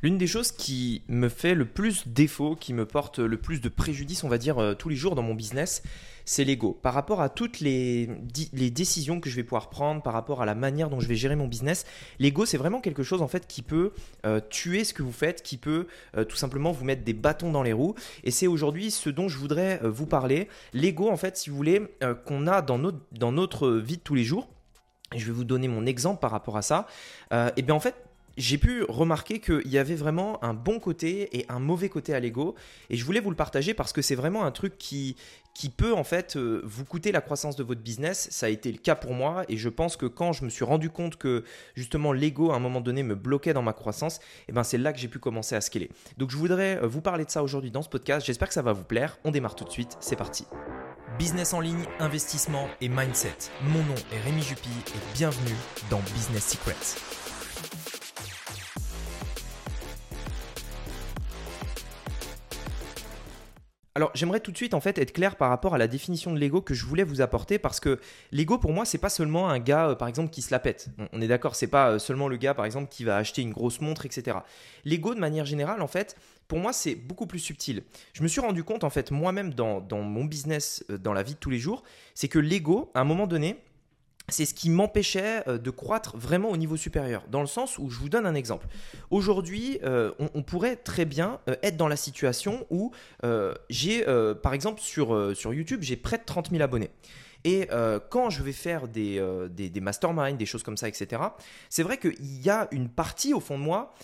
L'une des choses qui me fait le plus défaut, qui me porte le plus de préjudice, on va dire, euh, tous les jours dans mon business, c'est l'ego. Par rapport à toutes les, décisions que je vais pouvoir prendre, par rapport à la manière dont je vais gérer mon business, l'ego, c'est vraiment quelque chose en fait qui peut euh, tuer ce que vous faites, qui peut euh, tout simplement vous mettre des bâtons dans les roues. Et c'est aujourd'hui ce dont je voudrais vous parler. L'ego, en fait, si vous voulez, qu'on a dans notre, dans notre vie de tous les jours. Je vais vous donner mon exemple par rapport à ça. et bien en fait, j'ai pu remarquer qu'il y avait vraiment un bon côté et un mauvais côté à l'ego. Et je voulais vous le partager parce que c'est vraiment un truc qui, qui peut en fait euh, vous coûter la croissance de votre business. Ça a été le cas pour moi et je pense que quand je me suis rendu compte que justement l'ego à un moment donné me bloquait dans ma croissance, et eh ben c'est là que j'ai pu commencer à scaler. Donc je voudrais euh, vous parler de ça aujourd'hui dans ce podcast. J'espère que ça va vous plaire. On démarre tout de suite. C'est parti. Business en ligne, investissement et mindset. Mon nom est Rémi Jupy et bienvenue dans Business Secrets. Alors j'aimerais tout de suite en fait être clair par rapport à la définition de l'ego que je voulais vous apporter parce que l'ego pour moi c'est pas seulement un gars euh, par exemple qui se la pète. On, est d'accord, c'est pas euh, seulement le gars par exemple qui va acheter une grosse montre etc. L'ego de manière générale en fait pour moi c'est beaucoup plus subtil. Je me suis rendu compte en fait moi-même dans, mon business, euh, dans la vie de tous les jours, c'est que l'ego à un moment donné c'est ce qui m'empêchait euh, de croître vraiment au niveau supérieur. Dans le sens où je vous donne un exemple. Aujourd'hui, euh, on, pourrait très bien euh, être dans la situation où j'ai, par exemple, sur, YouTube, j'ai près de 30 000 abonnés. Et quand je vais faire des, des, des, masterminds, des choses comme ça, etc., c'est vrai qu'il y a une partie au fond de moi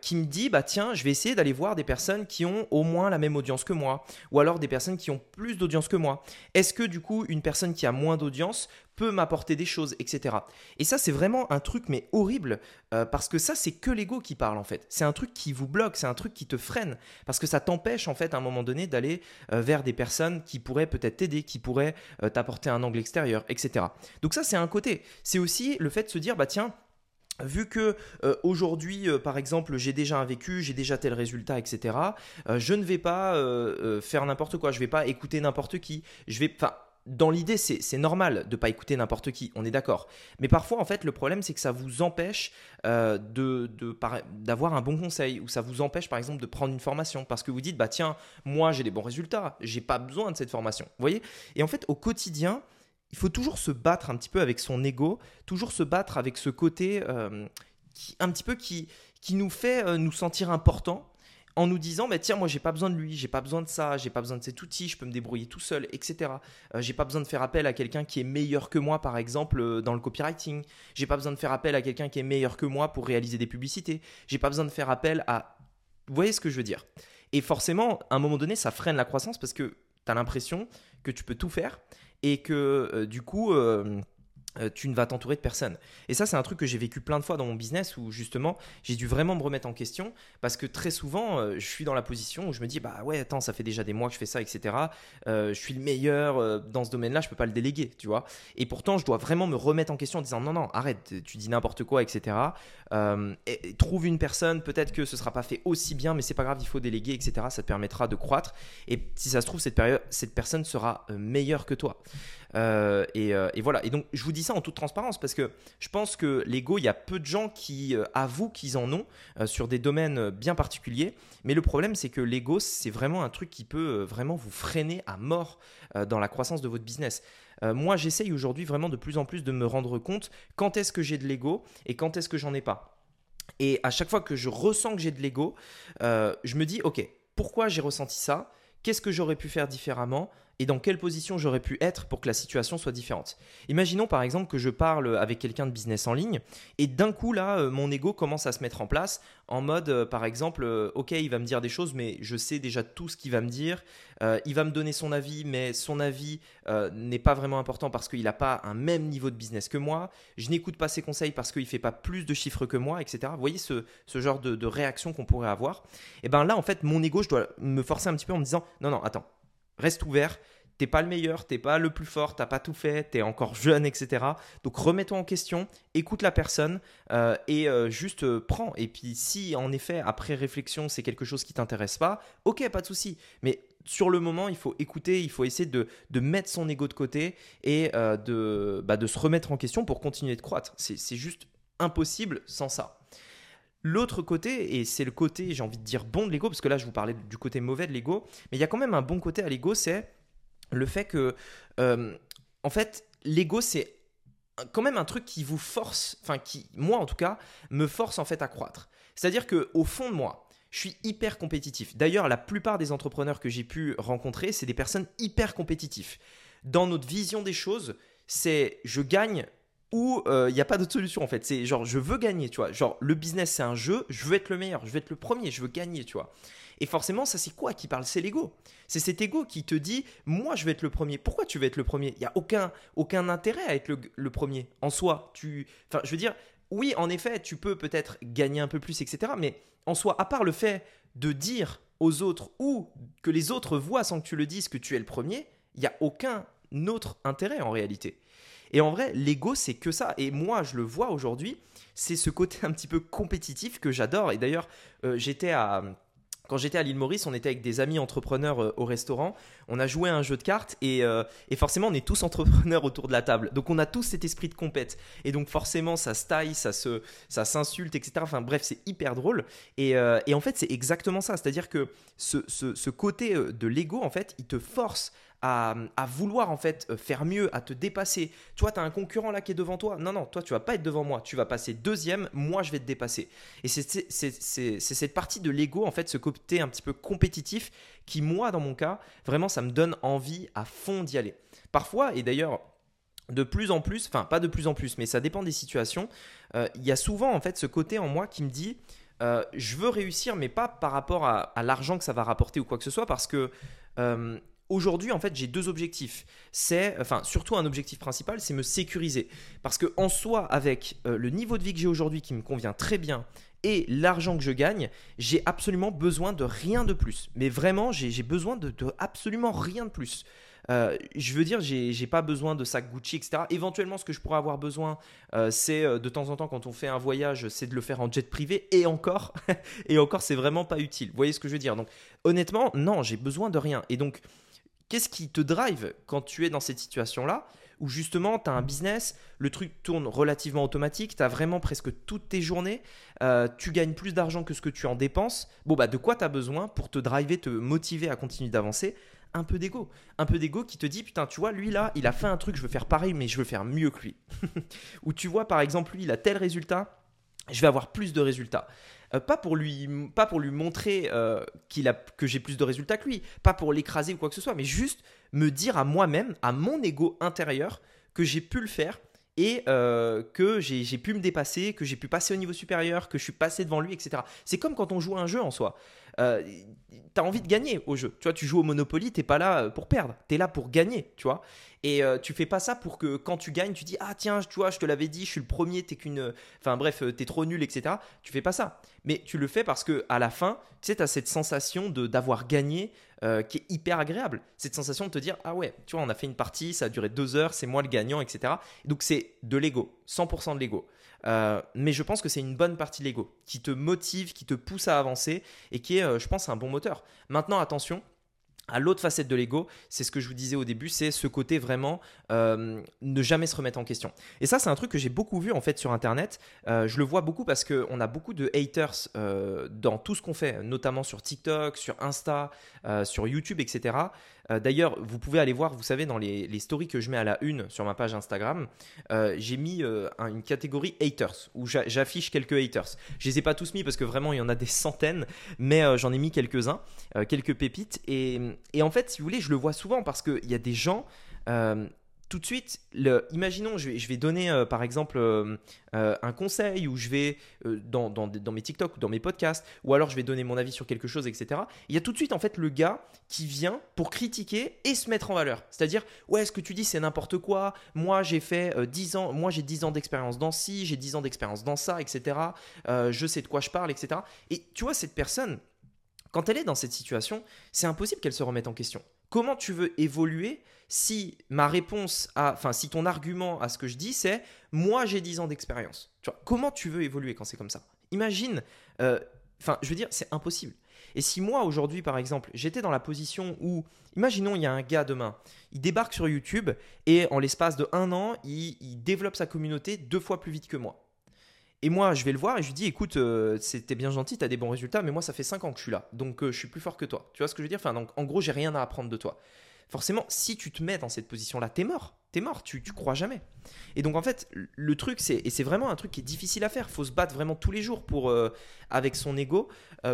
qui me dit, bah tiens, je vais essayer d'aller voir des personnes qui ont au moins la même audience que moi, ou alors des personnes qui ont plus d'audience que moi. Est-ce que du coup, une personne qui a moins d'audience peut m'apporter des choses, etc. Et ça, c'est vraiment un truc, mais horrible, euh, parce que ça, c'est que l'ego qui parle, en fait. C'est un truc qui vous bloque, c'est un truc qui te freine, parce que ça t'empêche, en fait, à un moment donné, d'aller euh, vers des personnes qui pourraient peut-être t'aider, qui pourraient euh, t'apporter un angle extérieur, etc. Donc ça, c'est un côté. C'est aussi le fait de se dire, bah tiens, Vu que aujourd'hui, par exemple, j'ai déjà un vécu, j'ai déjà tel résultat, etc., je ne vais pas faire n'importe quoi, je ne vais pas écouter n'importe qui, je vais, enfin, dans l'idée, c'est normal de pas écouter n'importe qui, on est d'accord. Mais parfois, en fait, le problème, c'est que ça vous empêche euh, d'avoir un bon conseil, ou ça vous empêche, par exemple, de prendre une formation, parce que vous dites, bah tiens, moi, j'ai des bons résultats, j'ai pas besoin de cette formation. Vous voyez? Et en fait, au quotidien, il faut toujours se battre un petit peu avec son ego, toujours se battre avec ce côté euh, qui, un petit peu qui, qui nous fait euh, nous sentir importants en nous disant mais tiens moi j'ai pas besoin de lui j'ai pas besoin de ça j'ai pas besoin de cet outil je peux me débrouiller tout seul etc euh, j'ai pas besoin de faire appel à quelqu'un qui est meilleur que moi par exemple euh, dans le copywriting. J'ai pas besoin de faire appel à quelqu'un qui est meilleur que moi pour réaliser des publicités. J'ai pas besoin de faire appel à vous voyez ce que je veux dire? Et forcément à un moment donné ça freine la croissance parce que tu as l'impression que tu peux tout faire et que euh, du coup tu ne vas t'entourer de personne. Et ça, c'est un truc que j'ai vécu plein de fois dans mon business où justement, j'ai dû vraiment me remettre en question parce que très souvent, euh, je suis dans la position où je me dis, bah ouais, attends, ça fait déjà des mois que je fais ça, etc. Euh, je suis le meilleur dans ce domaine-là, je peux pas le déléguer, tu vois. Et pourtant, je dois vraiment me remettre en question en disant, non, non, arrête, tu dis n'importe quoi, etc. Et, trouve une personne, peut-être que ce sera pas fait aussi bien, mais c'est pas grave, il faut déléguer, etc. Ça te permettra de croître. Et si ça se trouve, cette personne sera meilleure que toi. Et, et voilà. Et donc, je vous dis en toute transparence parce que je pense que l'ego, il y a peu de gens qui euh, avouent qu'ils en ont euh, sur des domaines euh, bien particuliers. Mais le problème, c'est que l'ego, c'est vraiment un truc qui peut vraiment vous freiner à mort dans la croissance de votre business. moi, j'essaye aujourd'hui vraiment de plus en plus de me rendre compte quand est-ce que j'ai de l'ego et quand est-ce que j'en ai pas. Et à chaque fois que je ressens que j'ai de l'ego, je me dis, ok, pourquoi j'ai ressenti ça? Qu'est-ce que j'aurais pu faire différemment? Et dans quelle position j'aurais pu être pour que la situation soit différente. Imaginons par exemple que je parle avec quelqu'un de business en ligne et d'un coup là, euh, mon ego commence à se mettre en place en mode euh, par exemple, euh, ok, il va me dire des choses, mais je sais déjà tout ce qu'il va me dire. il va me donner son avis, mais son avis n'est pas vraiment important parce qu'il n'a pas un même niveau de business que moi. Je n'écoute pas ses conseils parce qu'il ne fait pas plus de chiffres que moi, etc. Vous voyez ce, genre de, réaction qu'on pourrait avoir. Et bien là, en fait, mon ego, je dois me forcer un petit peu en me disant, non, non, attends, reste ouvert. T'es pas le meilleur, t'es pas le plus fort, t'as pas tout fait, t'es encore jeune, etc. Donc remets-toi en question, écoute la personne euh, et euh, juste euh, prends. Et puis si en effet après réflexion c'est quelque chose qui t'intéresse pas, ok, pas de souci. Mais sur le moment, il faut écouter, il faut essayer de, mettre son ego de côté et de, bah, de se remettre en question pour continuer de croître. C'est juste impossible sans ça. L'autre côté, et c'est le côté, j'ai envie de dire bon de l'ego, parce que là je vous parlais du côté mauvais de l'ego, mais il y a quand même un bon côté à l'ego, c'est le fait que, euh, en fait, l'ego c'est quand même un truc qui vous force, enfin qui, moi en tout cas, me force en fait à croître. C'est-à-dire que au fond de moi, je suis hyper compétitif. D'ailleurs, la plupart des entrepreneurs que j'ai pu rencontrer, c'est des personnes hyper compétitifs. Dans notre vision des choses, c'est je gagne ou il euh, n'y a pas d'autre solution en fait. C'est genre je veux gagner, tu vois. Genre le business c'est un jeu, je veux être le meilleur, je veux être le premier, je veux gagner, tu vois. Et forcément, ça c'est quoi qui parle? C'est l'ego. C'est cet ego qui te dit moi je vais être le premier. Pourquoi tu veux être le premier? Il n'y a aucun, aucun intérêt à être le, premier en soi. Tu, enfin, je veux dire, oui, en effet, tu peux peut-être gagner un peu plus, etc. Mais en soi, à part le fait de dire aux autres ou que les autres voient sans que tu le dises que tu es le premier, il n'y a aucun autre intérêt en réalité. Et en vrai, l'ego, c'est que ça. Et moi, je le vois aujourd'hui, c'est ce côté un petit peu compétitif que j'adore. Et d'ailleurs, euh, j'étais à quand j'étais à l'île Maurice, on était avec des amis entrepreneurs euh, au restaurant. On a joué à un jeu de cartes euh, et, forcément, on est tous entrepreneurs autour de la table. Donc, on a tous cet esprit de compète. Et donc, forcément, ça se taille, ça se, s'insulte, etc. Enfin, bref, c'est hyper drôle. Et, euh, en fait, c'est exactement ça. C'est-à-dire que ce, ce côté de l'ego, en fait, il te force à, vouloir en fait euh, faire mieux, à te dépasser. Tu vois, tu as un concurrent là qui est devant toi. Non, non, toi, tu vas pas être devant moi. Tu vas passer deuxième, moi, je vais te dépasser. Et c'est cette partie de l'ego, en fait, ce côté un petit peu compétitif qui, moi, dans mon cas, vraiment, ça me donne envie à fond d'y aller. Parfois, et d'ailleurs, de plus en plus, enfin, pas de plus en plus, mais ça dépend des situations, euh, il y a souvent, en fait, ce côté en moi qui me dit. Euh, je veux réussir, mais pas par rapport à, l'argent que ça va rapporter ou quoi que ce soit, parce que Aujourd'hui, en fait, j'ai deux objectifs. C'est, enfin, surtout un objectif principal, c'est me sécuriser. Parce que en soi, avec euh, le niveau de vie que j'ai aujourd'hui qui me convient très bien et l'argent que je gagne, j'ai absolument besoin de rien de plus. Mais vraiment, j'ai besoin de, absolument rien de plus. Euh, je veux dire, j'ai pas besoin de sac Gucci, etc. Éventuellement, ce que je pourrais avoir besoin, euh, c'est de temps en temps, quand on fait un voyage, c'est de le faire en jet privé. Et encore, et encore, c'est vraiment pas utile. Vous voyez ce que je veux dire? Donc, honnêtement, non, j'ai besoin de rien. Et donc, Qu'est-ce qui te drive quand tu es dans cette situation-là où justement tu as un business, le truc tourne relativement automatique, tu as vraiment presque toutes tes journées, euh, tu gagnes plus d'argent que ce que tu en dépenses. Bon, bah de quoi tu as besoin pour te driver, te motiver à continuer d'avancer? Un peu d'ego. Un peu d'ego qui te dit, putain, tu vois, lui là, il a fait un truc, je veux faire pareil, mais je veux faire mieux que lui. Ou tu vois, par exemple, lui, il a tel résultat, je vais avoir plus de résultats. Euh, pas, pour lui, pas pour lui montrer euh, qu'il a, que j'ai plus de résultats que lui, pas pour l'écraser ou quoi que ce soit, mais juste me dire à moi-même, à mon ego intérieur, que j'ai pu le faire et euh, que j'ai pu me dépasser, que j'ai pu passer au niveau supérieur, que je suis passé devant lui, etc. C'est comme quand on joue à un jeu en soi. Euh, tu as envie de gagner au jeu. Tu vois, tu joues au Monopoly, t'es pas là pour perdre, tu es là pour gagner, tu vois. Et euh, tu fais pas ça pour que quand tu gagnes, tu dis ah tiens, tu vois, je te l'avais dit, je suis le premier, t'es qu'une, enfin bref, t'es trop nul, etc. Tu fais pas ça. Mais tu le fais parce que à la fin, tu sais, as cette sensation de d'avoir gagné euh, qui est hyper agréable. Cette sensation de te dire ah ouais, tu vois, on a fait une partie, ça a duré deux heures, c'est moi le gagnant, etc. Donc c'est de l'ego, 100% de l'ego. Euh, mais je pense que c'est une bonne partie de l'ego qui te motive, qui te pousse à avancer et qui est, je pense, un bon moteur. Maintenant, attention, à l'autre facette de l'ego, c'est ce que je vous disais au début, c'est ce côté vraiment euh, ne jamais se remettre en question. Et ça, c'est un truc que j'ai beaucoup vu en fait sur Internet. Euh, je le vois beaucoup parce qu'on a beaucoup de haters euh, dans tout ce qu'on fait, notamment sur TikTok, sur Insta, sur YouTube, etc. D'ailleurs, vous pouvez aller voir, vous savez, dans les, stories que je mets à la une sur ma page Instagram, j'ai mis une catégorie haters où j'affiche quelques haters. Je les ai pas tous mis parce que vraiment il y en a des centaines, mais j'en ai mis quelques-uns, quelques pépites et et en fait, si vous voulez, je le vois souvent parce qu'il y a des gens. Euh, tout de suite, imaginons, je vais, donner euh, par exemple euh, un conseil ou je vais dans, dans, dans, mes TikTok ou dans mes podcasts ou alors je vais donner mon avis sur quelque chose, etc. Il y a tout de suite en fait le gars qui vient pour critiquer et se mettre en valeur. C'est-à-dire, ouais, ce que tu dis c'est n'importe quoi. Moi j'ai fait 10 ans, moi j'ai 10 ans d'expérience dans ci, j'ai 10 ans d'expérience dans ça, etc. je sais de quoi je parle, etc. Et tu vois, cette personne, quand elle est dans cette situation, c'est impossible qu'elle se remette en question. Comment tu veux évoluer si ma réponse à, enfin, si ton argument à ce que je dis, c'est moi j'ai 10 ans d'expérience. Comment tu veux évoluer quand c'est comme ça? Imagine, euh, enfin, je veux dire, c'est impossible. Et si moi aujourd'hui, par exemple, j'étais dans la position où, imaginons, il y a un gars demain, il débarque sur YouTube et en l'espace de un an, il développe sa communauté deux fois plus vite que moi. Et moi, je vais le voir et je lui dis écoute, euh, c'était bien gentil, tu as des bons résultats, mais moi, ça fait 5 ans que je suis là. Donc, euh, je suis plus fort que toi. Tu vois ce que je veux dire? Enfin, donc, En gros, j'ai rien à apprendre de toi. Forcément, si tu te mets dans cette position-là, t'es mort. T'es mort, tu, tu crois jamais. Et donc, en fait, le truc, c'est, et c'est vraiment un truc qui est difficile à faire. faut se battre vraiment tous les jours pour, euh, avec son ego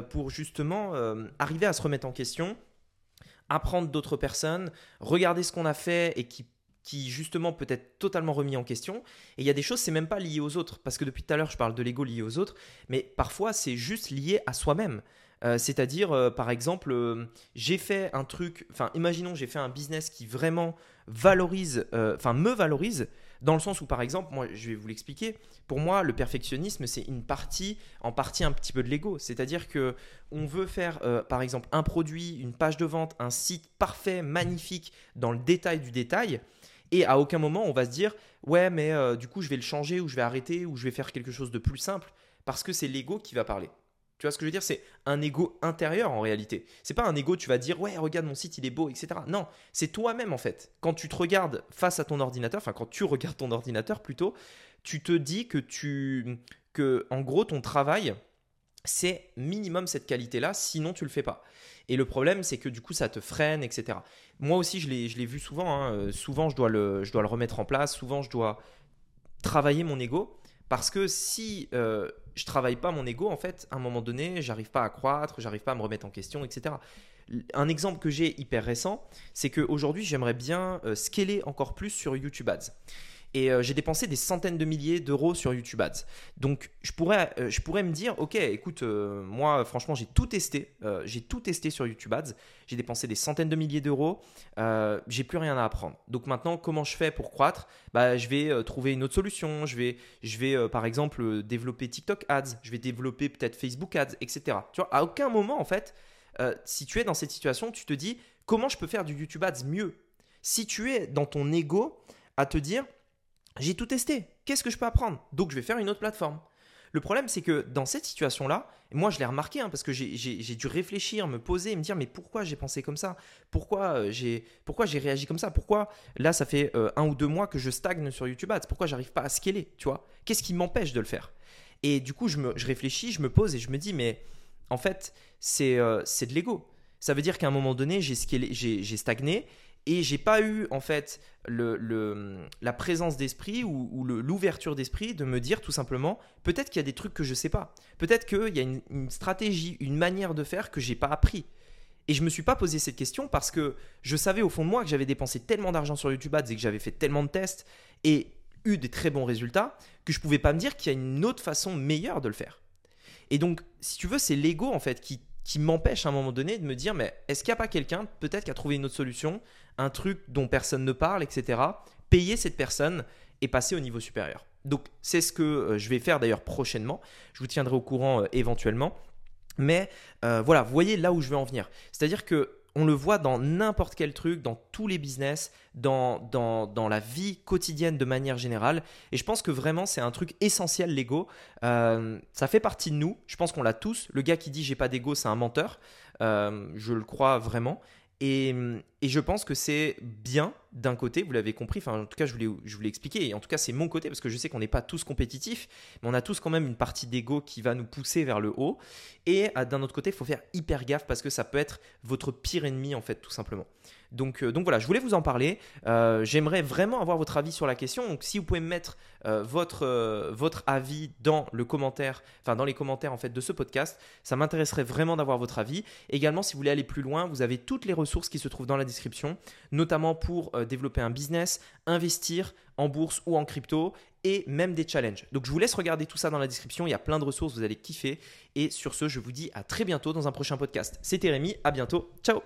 pour justement arriver à se remettre en question, apprendre d'autres personnes, regarder ce qu'on a fait et qui qui justement peut être totalement remis en question. Et il y a des choses, c'est même pas lié aux autres, parce que depuis tout à l'heure, je parle de l'ego lié aux autres, mais parfois c'est juste lié à soi-même. Euh, c'est-à-dire, euh, par exemple, euh, j'ai fait un truc, enfin, imaginons, j'ai fait un business qui vraiment valorise, enfin, me valorise, dans le sens où, par exemple, moi, je vais vous l'expliquer. Pour moi, le perfectionnisme, c'est une partie, en partie, un petit peu de l'ego. C'est-à-dire que on veut faire, par exemple, un produit, une page de vente, un site parfait, magnifique, dans le détail du détail. Et à aucun moment on va se dire ouais mais euh, du coup je vais le changer ou je vais arrêter ou je vais faire quelque chose de plus simple parce que c'est l'ego qui va parler. Tu vois ce que je veux dire? C'est un ego intérieur en réalité. C'est pas un ego, tu vas dire ouais regarde mon site il est beau etc. Non, c'est toi-même en fait. Quand tu te regardes face à ton ordinateur, enfin quand tu regardes ton ordinateur plutôt, tu te dis que tu que en gros ton travail c'est minimum cette qualité-là, sinon tu le fais pas. Et le problème, c'est que du coup, ça te freine, etc. Moi aussi, je l'ai vu souvent. Hein. Euh, souvent, je dois, le, je dois le remettre en place. Souvent, je dois travailler mon ego. Parce que si euh, je travaille pas mon ego, en fait, à un moment donné, j'arrive pas à croître, j'arrive pas à me remettre en question, etc. Un exemple que j'ai hyper récent, c'est qu'aujourd'hui, j'aimerais bien euh, scaler encore plus sur YouTube Ads et euh, j'ai dépensé des centaines de milliers d'euros sur YouTube Ads. Donc je pourrais, euh, je pourrais me dire, ok, écoute, euh, moi franchement j'ai tout testé, j'ai tout testé sur YouTube Ads, j'ai dépensé des centaines de milliers d'euros, j'ai plus rien à apprendre. Donc maintenant comment je fais pour croître? Bah, Je vais trouver une autre solution, je vais, je vais par exemple développer TikTok Ads, je vais développer peut-être Facebook Ads, etc. Tu vois, à aucun moment en fait, si tu es dans cette situation, tu te dis comment je peux faire du YouTube Ads mieux? Si tu es dans ton ego à te dire j'ai tout testé. Qu'est-ce que je peux apprendre? Donc je vais faire une autre plateforme. Le problème, c'est que dans cette situation-là, moi je l'ai remarqué hein, parce que j'ai dû réfléchir, me poser me dire mais pourquoi j'ai pensé comme ça? Pourquoi euh, j'ai j'ai réagi comme ça? Pourquoi là ça fait euh, un ou deux mois que je stagne sur YouTube Ads? Pourquoi j'arrive pas à scaler Tu vois? Qu'est-ce qui m'empêche de le faire? Et du coup je, me, je réfléchis, je me pose et je me dis mais en fait c'est euh, de l'ego. Ça veut dire qu'à un moment donné j'ai stagné et j'ai pas eu en fait le, la présence d'esprit ou, l'ouverture d'esprit de me dire tout simplement peut-être qu'il y a des trucs que je sais pas. Peut-être qu'il y a une, stratégie une manière de faire que j'ai pas appris. Et je me suis pas posé cette question parce que je savais au fond de moi que j'avais dépensé tellement d'argent sur YouTube Ads et que j'avais fait tellement de tests et eu des très bons résultats que je pouvais pas me dire qu'il y a une autre façon meilleure de le faire. Et donc si tu veux c'est l'ego en fait qui qui m'empêche à un moment donné de me dire mais est-ce qu'il n'y a pas quelqu'un peut-être qui a trouvé une autre solution, un truc dont personne ne parle, etc. Payer cette personne et passer au niveau supérieur. Donc c'est ce que euh, je vais faire d'ailleurs prochainement. Je vous tiendrai au courant euh, éventuellement. Mais euh, voilà, vous voyez là où je veux en venir. C'est-à-dire que on le voit dans n'importe quel truc, dans tous les business, dans, dans, dans, la vie quotidienne de manière générale. Et je pense que vraiment, c'est un truc essentiel, l'ego. Euh, ça fait partie de nous. Je pense qu'on l'a tous. Le gars qui dit j'ai pas d'ego, c'est un menteur. Euh, je le crois vraiment. Et, et, je pense que c'est bien d'un côté, vous l'avez compris, enfin en tout cas je voulais, je voulais expliquer, et en tout cas c'est mon côté, parce que je sais qu'on n'est pas tous compétitifs, mais on a tous quand même une partie d'ego qui va nous pousser vers le haut. Et euh, d'un autre côté, il faut faire hyper gaffe parce que ça peut être votre pire ennemi en fait, tout simplement. Donc, euh, voilà, je voulais vous en parler. Euh, j'aimerais vraiment avoir votre avis sur la question. Donc si vous pouvez me mettre votre, votre avis dans le commentaire, enfin dans les commentaires en fait de ce podcast, ça m'intéresserait vraiment d'avoir votre avis. Également, si vous voulez aller plus loin, vous avez toutes les ressources qui se trouvent dans la description, notamment pour développer un business, investir en bourse ou en crypto et même des challenges. Donc je vous laisse regarder tout ça dans la description, il y a plein de ressources, vous allez kiffer. Et sur ce, je vous dis à très bientôt dans un prochain podcast. C'était Rémi, à bientôt, ciao